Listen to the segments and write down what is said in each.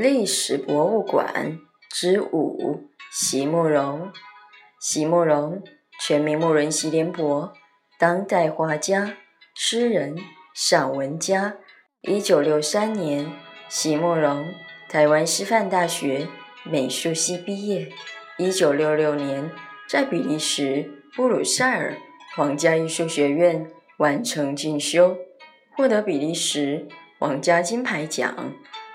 历史博物馆之五：席慕容。席慕容，全名慕容席联博，当代画家、诗人、散文家。一九六三年，席慕容台湾师范大学美术系毕业。一九六六年，在比利时布鲁塞尔皇家艺术学院完成进修，获得比利时皇家金牌奖。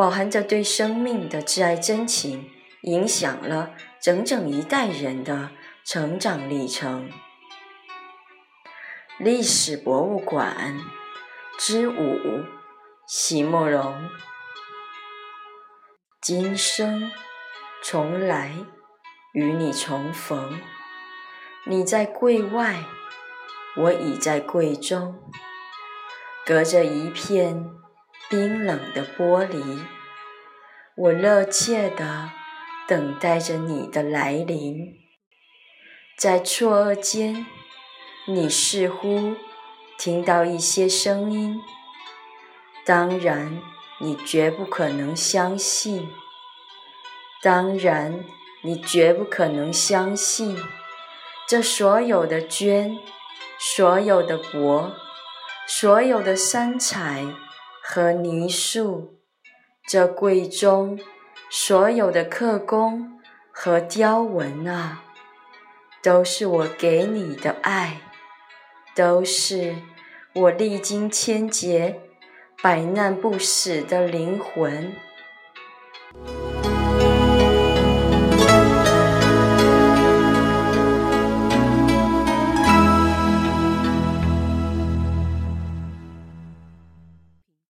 饱含着对生命的挚爱真情，影响了整整一代人的成长历程。历史博物馆之五：席慕容。今生重来与你重逢，你在柜外，我已在柜中，隔着一片。冰冷的玻璃，我热切地等待着你的来临。在错愕间，你似乎听到一些声音。当然，你绝不可能相信。当然，你绝不可能相信，这所有的绢，所有的帛，所有的三彩。和泥塑，这柜中所有的刻工和雕纹啊，都是我给你的爱，都是我历经千劫、百难不死的灵魂。